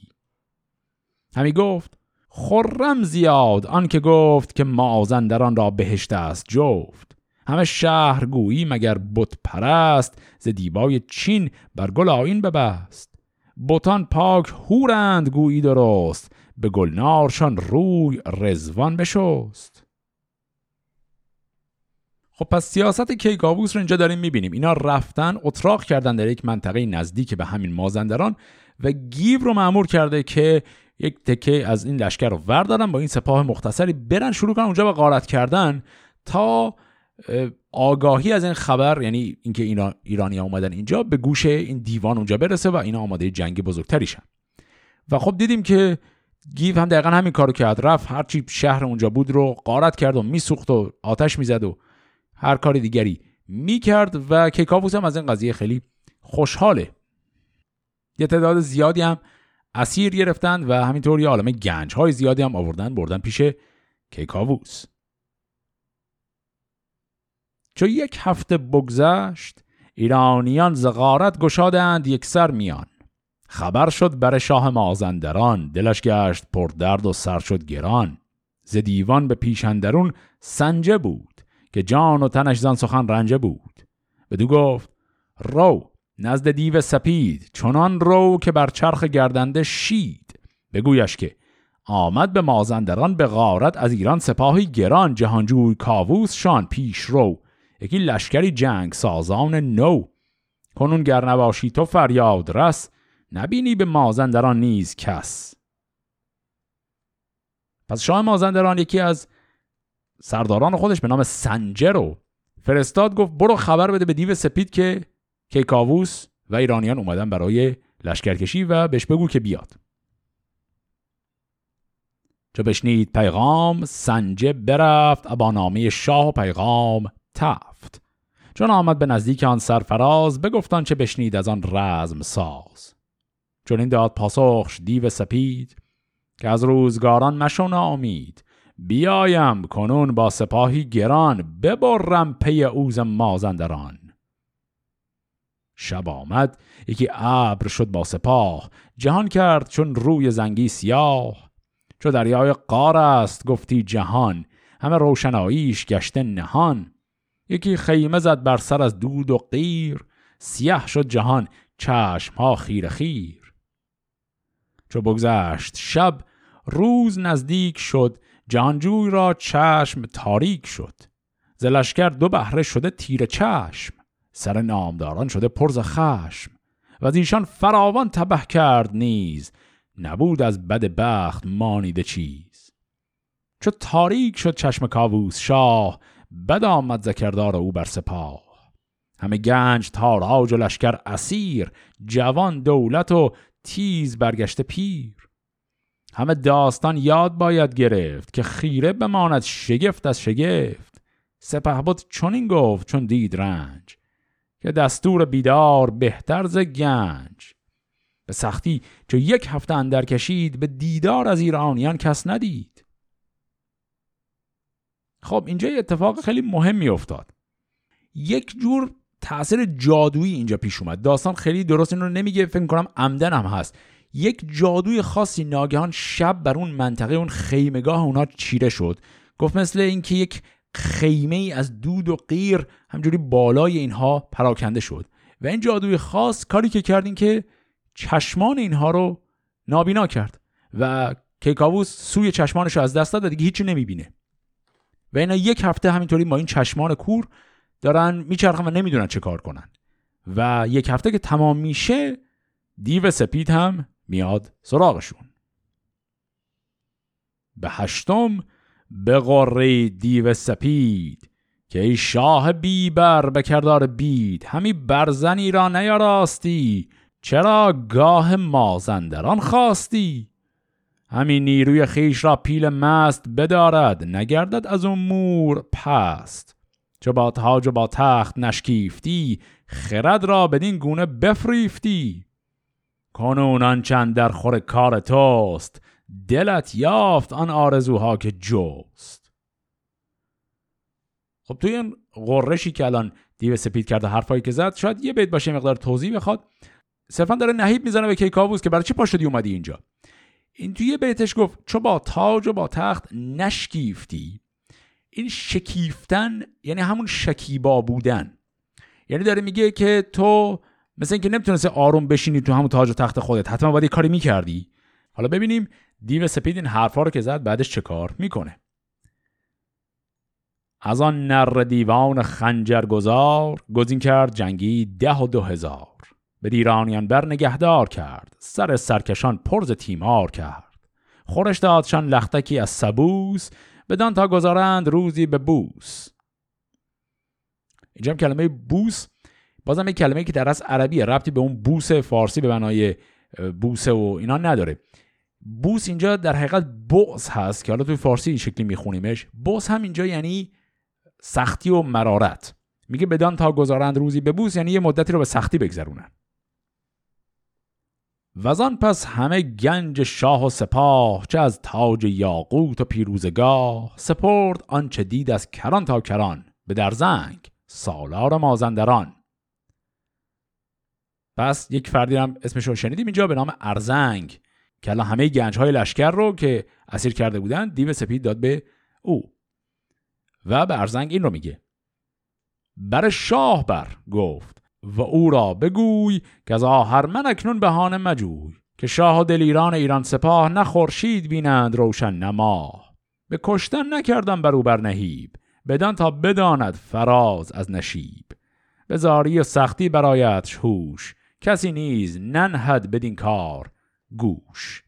همی گفت خرم زیاد آن که گفت که مازندران را بهشت است جفت. همه شهر گویی مگر بت پرست ز دیبای چین بر گل آین ببست. بتان پاک هورند گویی درست به گلنارشان روی رزوان بشست. خب پس سیاست کیکاووس رو اینجا داریم می‌بینیم. اینا رفتن اتراق کردن در یک منطقه نزدیک به همین مازندران و گیو رو معمور کرده که یک تکه از این لشکر رو وردارن با این سپاه مختصری برن شروع کنن اونجا به غارت کردن تا آگاهی از این خبر یعنی اینکه اینا ایرانی اومدن اینجا به گوش این دیوان اونجا برسه و اینا آماده جنگ بزرگتری شن. و خب دیدیم که گیو هم دقیقا همین کارو کرد. رفت هرچی شهر اونجا بود رو غارت کرد و میسوخت و آتش می‌زد و هر کار دیگری می‌کرد و کیکاووس هم از این قضیه خیلی خوشحاله. یه تعداد زیادی هم اسیر گرفتن و همینطور یه عالمه گنج های زیادی هم آوردن بردن پیش کیکاووس. چو یک هفته بگذشت ایرانیان زغارت گشادند یک سر میان. خبر شد بر شاه مازندران دلش گشت پر درد و سر شد گران. ز دیوان به پیشندرون سنجه بود که جان و تنش زن سخن رنجه بود. بدو گفت رو نزد دیو سپید چنان رو که بر چرخ گردنده شید. بگویش که آمد به مازندران به غارت از ایران سپاهی گران جهانجوی کاووس شان پیش رو. یکی لشکری جنگ سازان نو. کنون گر نباشی تو فریاد رس نبینی به مازندران نیز کس. پس شاه مازندران یکی از سرداران خودش به نام سنجه رو فرستاد گفت برو خبر بده به دیو سپید که کیکاووس و ایرانیان اومدن برای لشکرکشی و بهش بگو که بیاد. چو بشنید پیغام سنجه برفت ابا شاه و پیغام تفت. چون آمد به نزدیک آن سرفراز بگفتان چه بشنید از آن رزم ساز. چون این داد پاسخش دیو سپید که از روزگاران مشون امید بیایم کنون با سپاهی گران ببرم پی اوز مازندران. شب آمد یکی ابر شد با سپاه. جهان کرد چون روی زنگی سیاه. چو دریای قار است گفتی جهان. همه روشناییش گشته نهان. یکی خیمه زد بر سر از دود و غیر سیاه شد جهان چشم ها خیر خیر. چو بگذشت شب روز نزدیک شد جهانجوی را چشم تاریک شد. زلشکر دو بهره شده تیر چشم سر نامداران شده پرز خشم. و از ایشان فراوان تبه کرد نیز نبود از بد بخت مانیده چیز. چو تاریک شد چشم کاووس شاه بد آمد زکردار او بر سپاه. همه گنج تاراج و لشکر اسیر جوان دولت و تیز برگشته پیر. همه داستان یاد باید گرفت که خیره بماند شگفت از شگفت. سپه بود چون گفت چون دید رنج که دستور بیدار بهتر ز گنج. به سختی چو یک هفته اندر کشید به دیدار از ایرانیان کس ندید. خب اینجا اتفاق خیلی مهمی افتاد. یک جور تاثیر جادویی اینجا پیش اومد. داستان خیلی درست این رو نمیگه فکر کنم عمدن هم هست. یک جادوی خاصی ناگهان شب بر اون منطقه اون خیمگاه اونا چیره شد. گفت مثل اینکه یک خیمه ای از دود و غیر همجوری بالای اینها پراکنده شد. و این جادوی خاص کاری که کرد این که چشمان اینها رو نابینا کرد و کیکاووس سوی چشمانش رو از دست داد دیگه هیچی نمی‌بینه. و اینا یک هفته همینطوری با این چشمان کور دارن میچرخن و نمی‌دونن چه کار کنن. و یک هفته که تمام میشه دیو سپید هم میاد سراغشون. به هشتم به قره دیو سپید که ای شاه بیبر به کردار بید همی برزنی را نیاراستی چرا گاه مازندران خواستی؟ همین نیروی خیش را پیل مست بدارد نگردد از اون مور پست. چو با تاج و با تخت نشکیفتی خرد را بدین گونه بفریفتی. کنون چند در خور کار توست دلت یافت آن آرزوها که جوست خب توی این غرشی که الان دیو سپید کرده حرفایی که زد شاید یه بیت باشه مقدار توضیح بخواد. صرفا داره نهیب می‌زنه به کیکاووس که برای چی پا شدی اومدی اینجا؟ این توی بیتش گفت چو با تاج و با تخت نشکیفتی. این شکیفتن یعنی همون شکیبا بودن. یعنی داره میگه که تو مثل اینکه نمی‌تونستی آروم بشینی تو همون تاج و تخت خودت حتما باید یه کاری می‌کردی. حالا ببینیم دیو سپید این حرفا رو که زد بعدش چه کار می‌کنه. از آن نر دیوان خنجر گذار گزین کرد جنگی ده و دو هزار. به دیرانیان بر نگهدار کرد. سر سرکشان پرز تیمار کرد. خورش دادشان لختکی از سبوس بدان تا گذارند روزی به بوس. اینجا هم کلمه بوس بازم یک کلمه که در از عربیه ربطی به اون بوس فارسی به معنای بوسه و اینا نداره. بوس اینجا در حقیقت بوس هست که حالا توی فارسی این شکلی میخونیمش. بوس هم اینجا یعنی سختی و مرارت. میگه بدان تا گذارند روزی به بوس یعنی یه مدتی رو به سختی بگذرونن. وزان پس همه گنج شاه و سپاه چه از تاج یاقوت و پیروزگاه سپرد آنچه دید از کران تا کران به درزنگ سالار مازندران. پس یک فردی هم اسمش رو شنیدیم اینجا به نام ارزنگ که الان همه گنج های لشکر رو که اسیر کرده بودن دیو سپید داد به او. و به ارزنگ این رو میگه. بر شاه بر گفت. و او را بگوی که از آهر من اکنون بهانه مجوی که شاه و دلیران ایران سپاه نه خورشید بینند روشن نما به کشتن نکردم بر او بر نهیب بدان تا بداند فراز از نشیب. به زاری و سختی برایت هوش کسی نیز ننهد بدین کار گوش.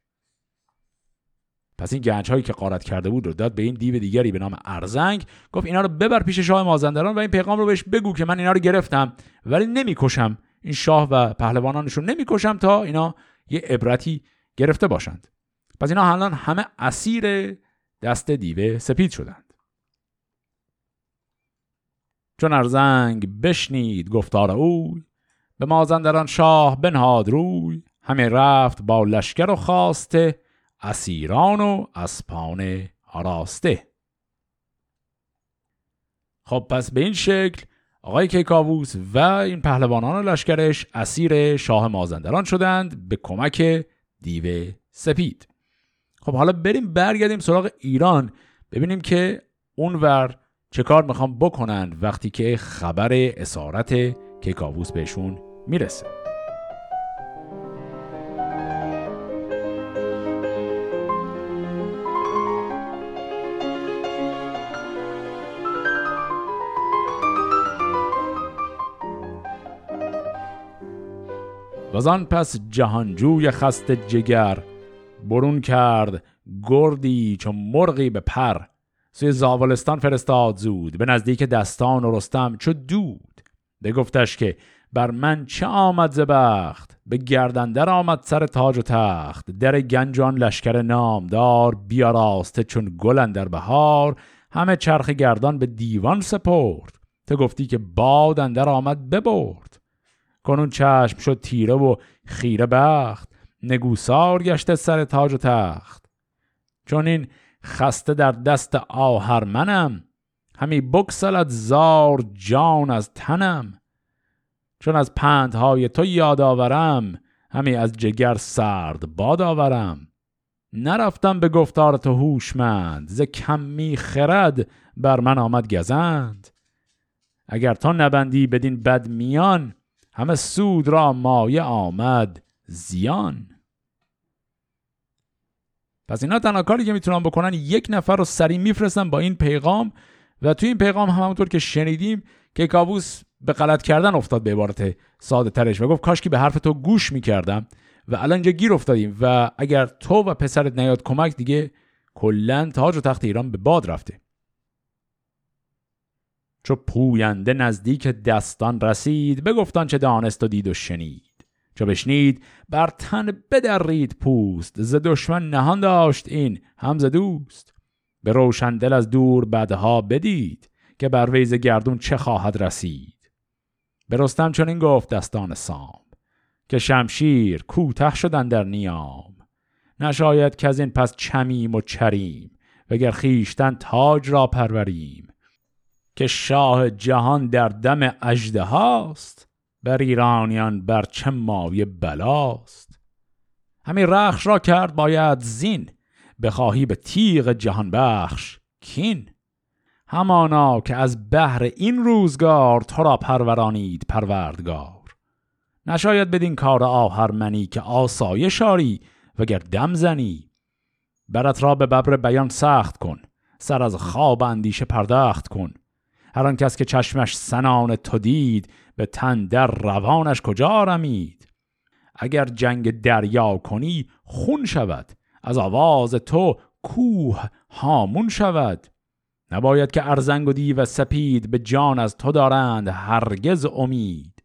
پس این گنج هایی که قارت کرده بود رو داد به این دیو دیگری به نام ارزنگ گفت اینا رو ببر پیش شاه مازندران و این پیغام رو بهش بگو که من اینا رو گرفتم. ولی نمی‌کشم. این شاه و پهلوانانشون نمی‌کشم تا اینا یه عبرتی گرفته باشند. پس اینا الان همه اسیر دست دیو سپید شدند. چون ارزنگ بشنید گفتار او به مازندران شاه بنهاد روی. همه رفت با لشکر و خواسته اسیران و اسپان آراسته. خب پس به این شکل آقای کیکاووس و این پهلوانان لشکرش اسیر شاه مازندران شدند به کمک دیو سپید. خب حالا بریم برگردیم سراغ ایران. ببینیم که اونور چه کار می‌خوام بکنند وقتی که خبر اسارت کیکاووس بهشون می‌رسه. وزان پس جهانجوی خست جگر برون کرد گردی چون مرغی به پر. سوی زاولستان فرستاد زود به نزدیک دستان و رستم چو دود. گفتش که بر من چه آمد زبخت به گردندر آمد سر تاج و تخت. در گنجان لشکر نامدار بیاراسته چون گل در بهار. همه چرخ گردان به دیوان سپرد. تو گفتی که باد اندر آمد ببرد. کنون چشم شد تیره و خیره بخت. نگوسار گشته سر تاج و تخت. چون این خسته در دست آهرمنم. همی بکسلت زار جان از تنم. چون از پندهای تو یاد آورم همی از جگر سرد باد آورم. نرفتم به گفتار تو هوشمند ز کمی خرد بر من آمد گزند. اگر تو نبندی بدین بد میان همه سود را مایه آمد. زیان. پس اینا تنها کاری که می‌تونن بکنن یک نفر رو سریع میفرستن با این پیغام و توی این پیغام هم همونطور که شنیدیم که کابوس به غلط کردن افتاد به عبارت ساده ترش و گفت کاش که به حرف تو گوش می‌کردم و الان اینجا گیر افتادیم و اگر تو و پسرت نیاد کمک دیگه کلا تاج و تخت ایران به باد رفته. چو پوینده نزدیک دستان رسید بگفتان چه دانست و دید و شنید. چو بشنید بر تن بدرید پوست ز دشمن نهان داشت این هم دوست. به روشندل از دور بدها بدید که بر ویز گردون چه خواهد رسید. به رستم این گفت دستان سام که شمشیر کوته شدن در نیام. نشاید که از این پس چمیم و چریم وگر خیشتن تاج را پروریم. که شاه جهان در دم اجده هاست بر ایرانیان بر چه مایه بلاست؟ همین رخش را کرد باید زین بخواهی به تیغ جهان بخش کین. همانا که از بهر این روزگار تو را پرورانید پروردگار. نشاید بدین کار آهرمنی که آسایه شاری وگر دم زنی. برت را به ببر بیان سخت کن سر از خواب اندیشه پرداخت کن. هر کس که چشمش سنان تو دید به تن در روانش کجا رمید؟ اگر جنگ دریا کنی خون شود. از آواز تو کوه هامون شود. نباید که ارزنگ و دیو سپید به جان از تو دارند هرگز امید.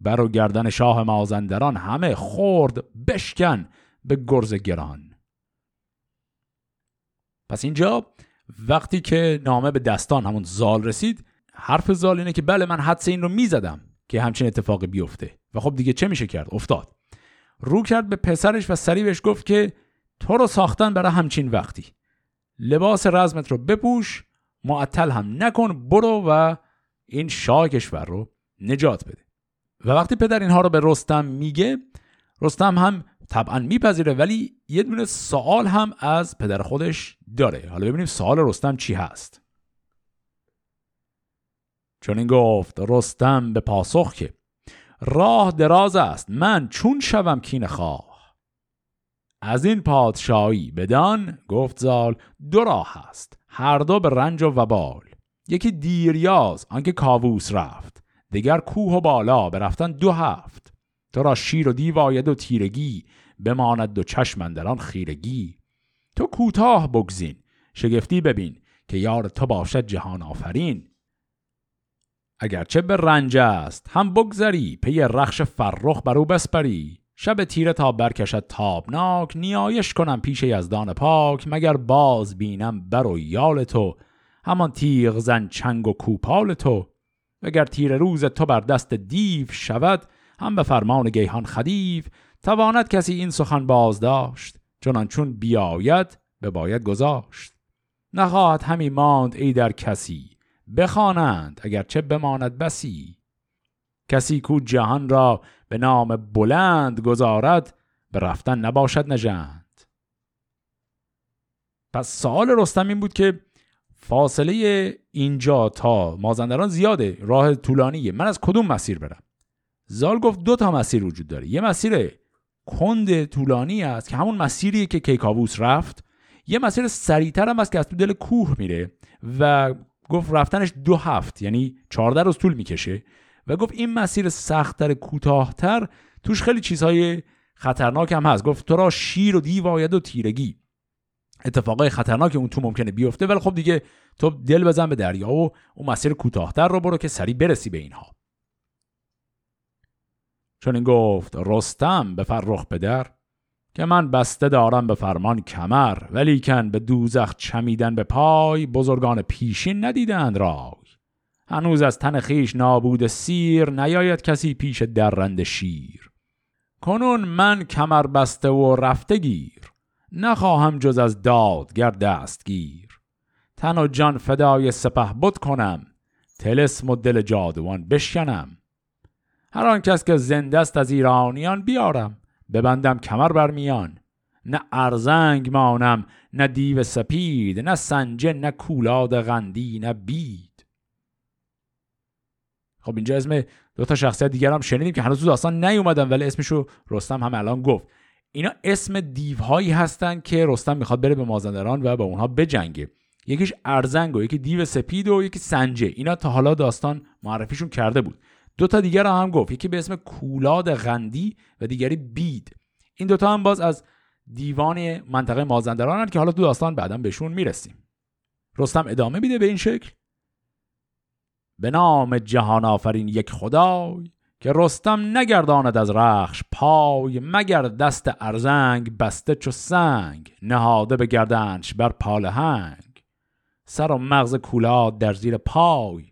بر و گردن شاه مازندران همه خورد بشکن به گرز گران. پس اینجا وقتی که نامه به دستان همون زال رسید حرف زال اینه که بله من حدس این رو می‌زدم که همچین اتفاقی بیفته. و خب دیگه چه میشه کرد؟ افتاد. رو کرد به پسرش و سریع بهش گفت که تو رو ساختن برای همچین وقتی. لباس رزمت رو بپوش معطل هم نکن برو و این شاه کشور رو نجات بده. و وقتی پدر اینها رو به رستم میگه رستم هم طبعا میپذیره ولی یه دونه سوال هم از پدر خودش داره. حالا ببینیم سوال رستم چی هست. چون این گفت رستم به پاسخ که راه دراز است من چون شوم کین خواه. از این پادشاهی بدان گفت زال دو راه است هر دو به رنج و وبال. یکی دیریاز آنکه کاووس رفت دیگر کوه و بالا برفتن دو هفت. تو را شیر و دیو آید و تیرگی بماند دو چشم آن خیرگی. تو کوتاه بگزین شگفتی ببین که یار تو باشد جهان آفرین. اگرچه به رنج است هم بگذری پی رخش فرخ بر او بسپری. شب تیره تا برکشد تابناک نیایش کنم پیش یزدان پاک مگر باز بینم بر و یال تو. همان تیغ زن چنگ و کوپال تو. اگر تیر روز تو بر دست دیو شود هم به فرمان گیهان خدیو. تواند کسی این سخن باز داشت چنان چون بیاید به باید گذاشت. نخواهد همی ماند ای در کسی. بخوانند چه بماند بسی. کسی کو جهان را به نام بلند گذارد به رفتن نباشد نژند. پس سوال رستم این بود که فاصله اینجا تا مازندران زیاده راه طولانیه. من از کدوم مسیر برم؟ زال گفت دو تا مسیر وجود داره. یه مسیر کند طولانی است که همون مسیریه که کیکاووس رفت. یه مسیر سریعتر هم است که از تو دل کوه میره و گفت رفتنش دو هفت یعنی 14 روز طول می‌کشه. و گفت این مسیر سختتر کوتاهتر توش خیلی چیزهای خطرناک هم هست. گفت تو را شیر و دیو آید و تیرگی. اتفاقای خطرناک اون تو ممکنه بیفته ولی خب دیگه تو دل بزن به دریا و اون مسیر کوتاهتر رو برو که سریع برسی به اینها. چون این گفت رستم به فرخ پدر که من بسته دارم به فرمان کمر ولیکن به دوزخ چمیدن به پای بزرگان پیشین ندیدند رای. هنوز از تن خیش نابود سیر نیاید کسی پیش درند شیر. کنون من کمر بسته و رفته گیر نخواهم جز از دادگر دستگیر. تن و جان فدای سپه بود کنم تلسم و دل جادوان بشکنم. هر آن کس که زنده است از ایرانیان بیارم. ببندم کمر بر میان. نه ارزنگ مانم نه دیو سپید نه سنجه نه کولاد غندی نه بید. خب اینجا اسم دو تا شخصیت دیگر هم شنیدیم که هنوز داستان نیومدن ولی اسمشو رستم هم الان گفت. اینا اسم دیوهایی هستن که رستم می‌خواد بره به مازندران و با اونها بجنگه. یکیش ارزنگ و یکی دیو سپید و یکی سنجه. اینا تا حالا داستان معرفیشون کرده بود. دو تا دیگر هم, هم گفت. یکی به اسم کولاد غندی و دیگری بید. این دوتا هم باز از دیوان منطقه مازندران که حالا تو داستان بعدا بهشون می‌رسیم. رستم ادامه میده به این شکل. به نام جهان آفرین یک خدای که رستم نگرداند از رخش پای مگر دست ارزنگ بسته چو سنگ نهاده به گردنش بر پالهنگ سر و مغز کولاد در زیر پای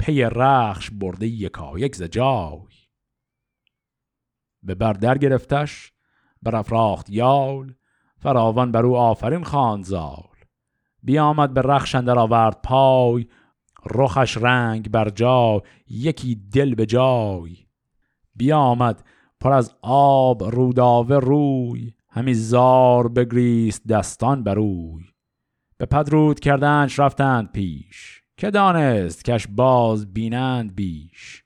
پی رخش برده یکا یک ز جای. به بردر گرفتش بر افراخت یال فراوان بر او آفرین خواند زال. بیامد به رخش اندر آورد پای رخش رنگ بر جا یکی دل به جای. بیامد پر از آب روداوه روی همی زار بگریست دستان بروی به پدرود کردنش رفتند پیش. که دانست کش باز بینند بیش.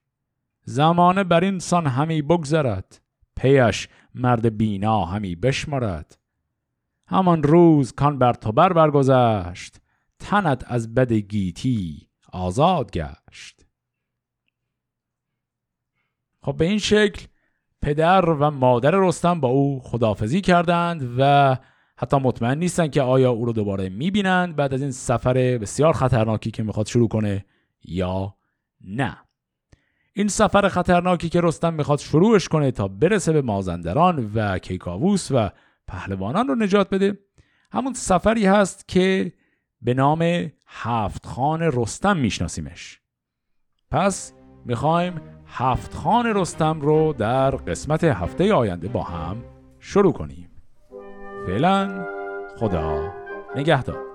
زمانه بر این سان همی بگذرد پیش مرد بینا همی بشمرد. همان روز کان بر تو بر برگذشت تنت از بد گیتی آزاد گشت. خب به این شکل پدر و مادر رستم با او خدافزی کردند و حتی مطمئن نیستن که آیا او رو دوباره می‌بینند بعد از این سفر بسیار خطرناکی که می‌خواد شروع کنه یا نه. این سفر خطرناکی که رستم می‌خواد شروعش کنه تا برسه به مازندران و کیکاووس و پهلوانان رو نجات بده همون سفری هست که به نام هفت خان رستم میشناسیمش. پس می‌خوایم هفت خان رستم رو در قسمت هفته آینده با هم شروع کنیم. فعلا خدا نگهدار.